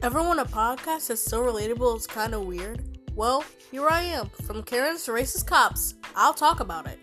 Ever want a podcast that's so relatable it's kind of weird? Well, here I am. From Karens to racist cops, I'll talk about it.